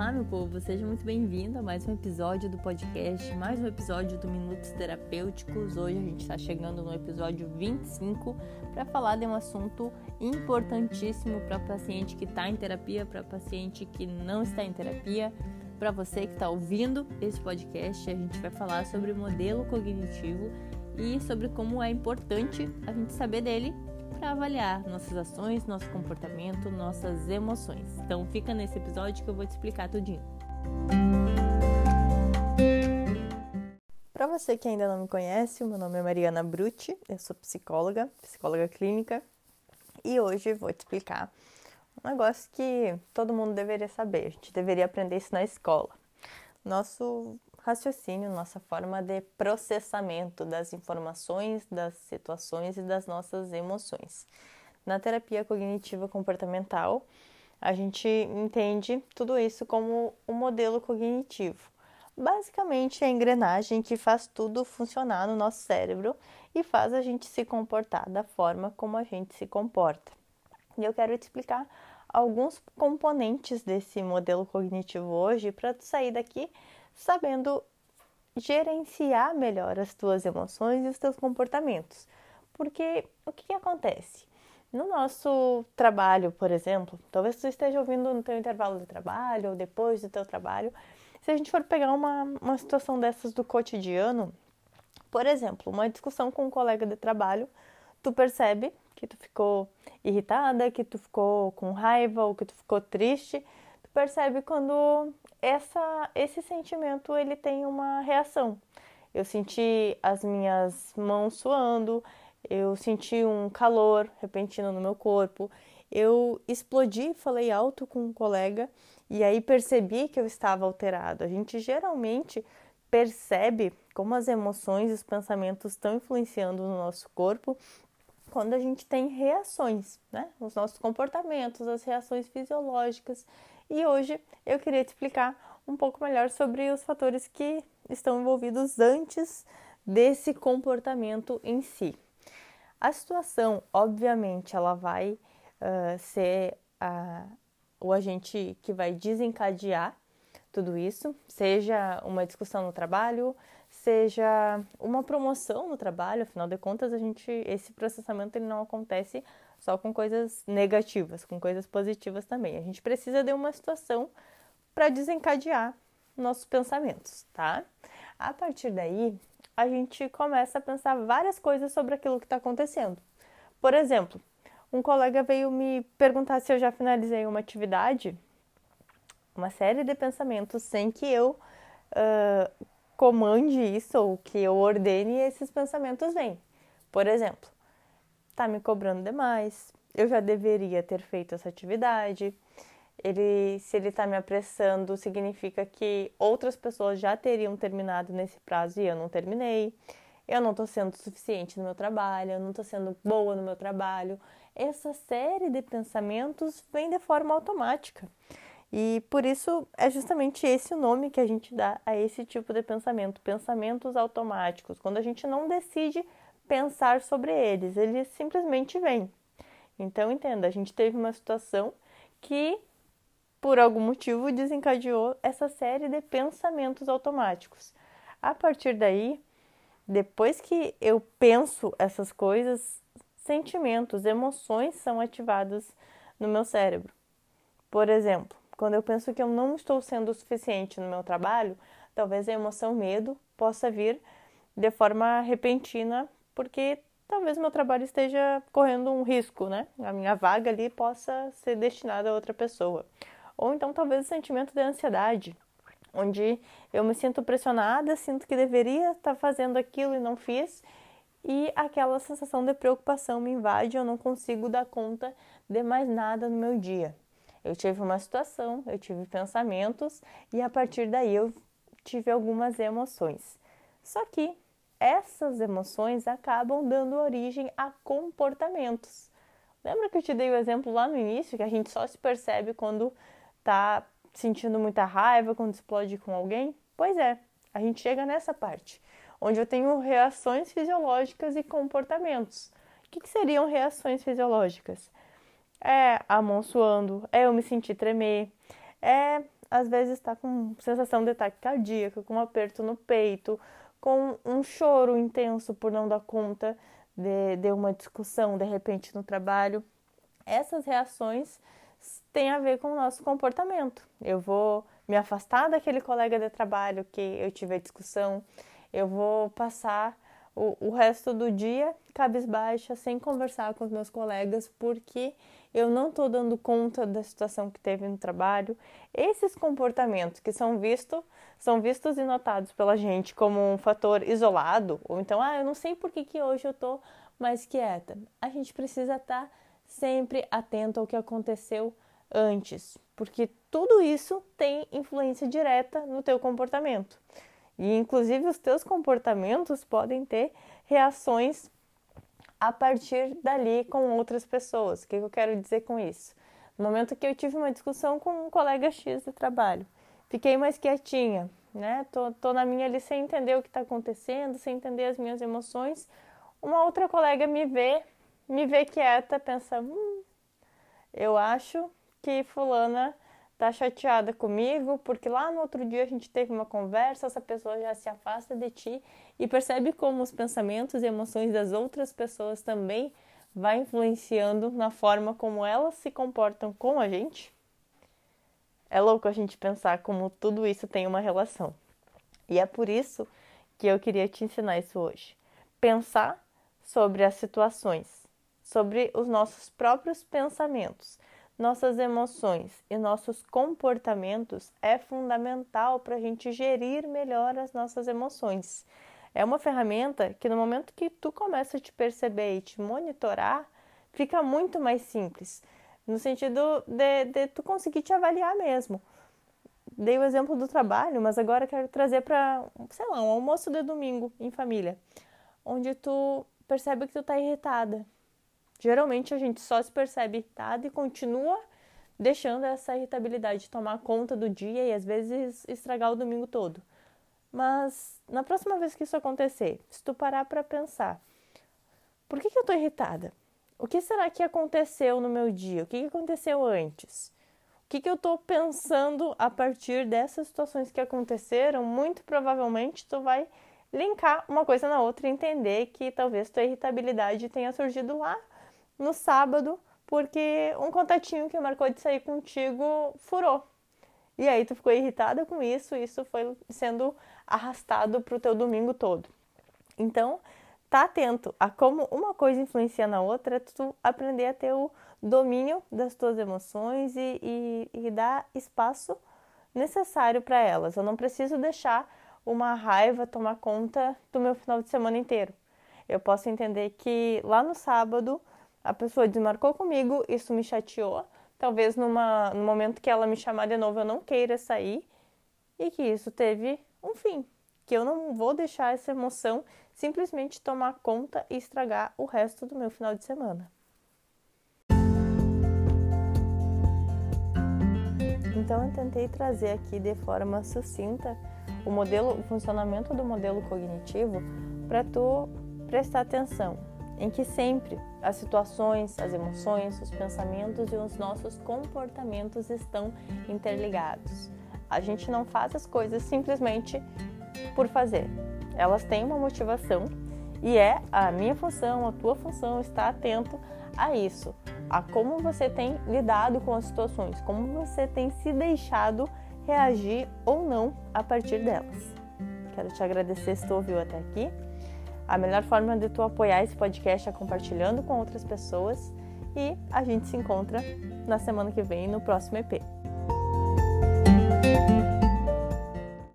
Olá, meu povo, seja muito bem-vindo a mais um episódio do podcast, mais um episódio do Minutos Terapêuticos. Hoje a gente está chegando no episódio 25 para falar de um assunto importantíssimo para paciente que está em terapia, para paciente que não está em terapia. Para você que está ouvindo esse podcast, a gente vai falar sobre o modelo cognitivo e sobre como é importante a gente saber dele para avaliar nossas ações, nosso comportamento, nossas emoções. Então fica nesse episódio que eu vou te explicar tudinho. Para você que ainda não me conhece, meu nome é Mariana Brutti, eu sou psicóloga, psicóloga clínica, e hoje vou te explicar um negócio que todo mundo deveria saber, a gente deveria aprender isso na escola. Nosso raciocínio, nossa forma de processamento das informações, das situações e das nossas emoções. Na terapia cognitiva comportamental, a gente entende tudo isso como um modelo cognitivo. Basicamente, é a engrenagem que faz tudo funcionar no nosso cérebro e faz a gente se comportar da forma como a gente se comporta. E eu quero te explicar alguns componentes desse modelo cognitivo hoje para tu sair daqui sabendo gerenciar melhor as tuas emoções e os teus comportamentos. Porque o que, que acontece? No nosso trabalho, por exemplo, talvez tu esteja ouvindo no teu intervalo de trabalho ou depois do teu trabalho, se a gente for pegar uma, uma situação dessas do cotidiano, por exemplo, uma discussão com um colega de trabalho, tu percebe que tu ficou irritada, que tu ficou com raiva ou que tu ficou triste, percebe quando essa, esse sentimento ele tem uma reação. Eu senti as minhas mãos suando, eu senti um calor repentino no meu corpo, eu explodi, falei alto com um colega e aí percebi que eu estava alterado. A gente geralmente percebe como as emoções e os pensamentos estão influenciando no nosso corpo quando a gente tem reações, né? Os nossos comportamentos, as reações fisiológicas e hoje eu queria te explicar um pouco melhor sobre os fatores que estão envolvidos antes desse comportamento em si. A situação, obviamente, ela vai uh, ser uh, o agente que vai desencadear tudo isso, seja uma discussão no trabalho, seja uma promoção no trabalho, afinal de contas, a gente esse processamento ele não acontece só com coisas negativas, com coisas positivas também. A gente precisa de uma situação para desencadear nossos pensamentos, tá? A partir daí, a gente começa a pensar várias coisas sobre aquilo que está acontecendo. Por exemplo, um colega veio me perguntar se eu já finalizei uma atividade, uma série de pensamentos sem que eu uh, comande isso ou que eu ordene esses pensamentos vêm. Por exemplo, está me cobrando demais, eu já deveria ter feito essa atividade. Ele, se ele está me apressando, significa que outras pessoas já teriam terminado nesse prazo e eu não terminei. Eu não estou sendo suficiente no meu trabalho, eu não estou sendo boa no meu trabalho. Essa série de pensamentos vem de forma automática. E por isso é justamente esse o nome que a gente dá a esse tipo de pensamento, pensamentos automáticos, quando a gente não decide pensar sobre eles, eles simplesmente vêm. Então, entenda, a gente teve uma situação que, por algum motivo, desencadeou essa série de pensamentos automáticos. A partir daí, depois que eu penso essas coisas, sentimentos, emoções são ativados no meu cérebro. Por exemplo, quando eu penso que eu não estou sendo o suficiente no meu trabalho, talvez a emoção medo possa vir de forma repentina porque talvez meu trabalho esteja correndo um risco, né? A minha vaga ali possa ser destinada a outra pessoa. Ou então talvez o sentimento de ansiedade, onde eu me sinto pressionada, sinto que deveria estar fazendo aquilo e não fiz, e aquela sensação de preocupação me invade, eu não consigo dar conta de mais nada no meu dia. Eu tive uma situação, eu tive pensamentos e a partir daí eu tive algumas emoções. Só que essas emoções acabam dando origem a comportamentos. Lembra que eu te dei o exemplo lá no início que a gente só se percebe quando tá sentindo muita raiva, quando explode com alguém? Pois é, a gente chega nessa parte, onde eu tenho reações fisiológicas e comportamentos. O que, que seriam reações fisiológicas? É a mão suando, é eu me sentir tremer, é às vezes está com sensação de ataque cardíaco, com um aperto no peito, com um choro intenso por não dar conta de, de uma discussão de repente no trabalho. Essas reações têm a ver com o nosso comportamento. Eu vou me afastar daquele colega de trabalho que eu tive a discussão, eu vou passar o, o resto do dia cabisbaixa, sem conversar com os meus colegas, porque eu não estou dando conta da situação que teve no trabalho. Esses comportamentos que são vistos, são vistos e notados pela gente como um fator isolado, ou então, ah, eu não sei por que, que hoje eu estou mais quieta. A gente precisa estar tá sempre atento ao que aconteceu antes, porque tudo isso tem influência direta no teu comportamento. E inclusive os teus comportamentos podem ter reações a partir dali com outras pessoas. O que eu quero dizer com isso? No momento que eu tive uma discussão com um colega X de trabalho, fiquei mais quietinha, né? Tô, tô na minha ali sem entender o que está acontecendo, sem entender as minhas emoções. Uma outra colega me vê, me vê quieta, pensa, hum, eu acho que fulana tá chateada comigo porque lá no outro dia a gente teve uma conversa, essa pessoa já se afasta de ti e percebe como os pensamentos e emoções das outras pessoas também vai influenciando na forma como elas se comportam com a gente. É louco a gente pensar como tudo isso tem uma relação. E é por isso que eu queria te ensinar isso hoje. Pensar sobre as situações, sobre os nossos próprios pensamentos nossas emoções e nossos comportamentos é fundamental para a gente gerir melhor as nossas emoções. É uma ferramenta que no momento que tu começa a te perceber e te monitorar, fica muito mais simples, no sentido de, de tu conseguir te avaliar mesmo. Dei o exemplo do trabalho, mas agora quero trazer para, sei lá, um almoço de domingo em família, onde tu percebe que tu tá irritada, Geralmente a gente só se percebe irritado e continua deixando essa irritabilidade tomar conta do dia e às vezes estragar o domingo todo. Mas na próxima vez que isso acontecer, se tu parar para pensar, por que, que eu tô irritada? O que será que aconteceu no meu dia? O que, que aconteceu antes? O que, que eu estou pensando a partir dessas situações que aconteceram? Muito provavelmente tu vai linkar uma coisa na outra e entender que talvez tua irritabilidade tenha surgido lá no sábado porque um contatinho que marcou de sair contigo furou. E aí tu ficou irritada com isso, e isso foi sendo arrastado para o teu domingo todo. Então, tá atento a como uma coisa influencia na outra, é tu aprender a ter o domínio das tuas emoções e, e, e dar espaço necessário para elas. Eu não preciso deixar uma raiva tomar conta do meu final de semana inteiro. Eu posso entender que lá no sábado a pessoa desmarcou comigo, isso me chateou. Talvez numa, no momento que ela me chamar de novo eu não queira sair e que isso teve um fim. Que eu não vou deixar essa emoção simplesmente tomar conta e estragar o resto do meu final de semana. Então eu tentei trazer aqui de forma sucinta o modelo, o funcionamento do modelo cognitivo para tu prestar atenção em que sempre as situações, as emoções, os pensamentos e os nossos comportamentos estão interligados. A gente não faz as coisas simplesmente por fazer. Elas têm uma motivação e é a minha função, a tua função estar atento a isso, a como você tem lidado com as situações, como você tem se deixado reagir ou não a partir delas. Quero te agradecer se tu ouviu até aqui. A melhor forma de tu apoiar esse podcast é compartilhando com outras pessoas e a gente se encontra na semana que vem no próximo EP.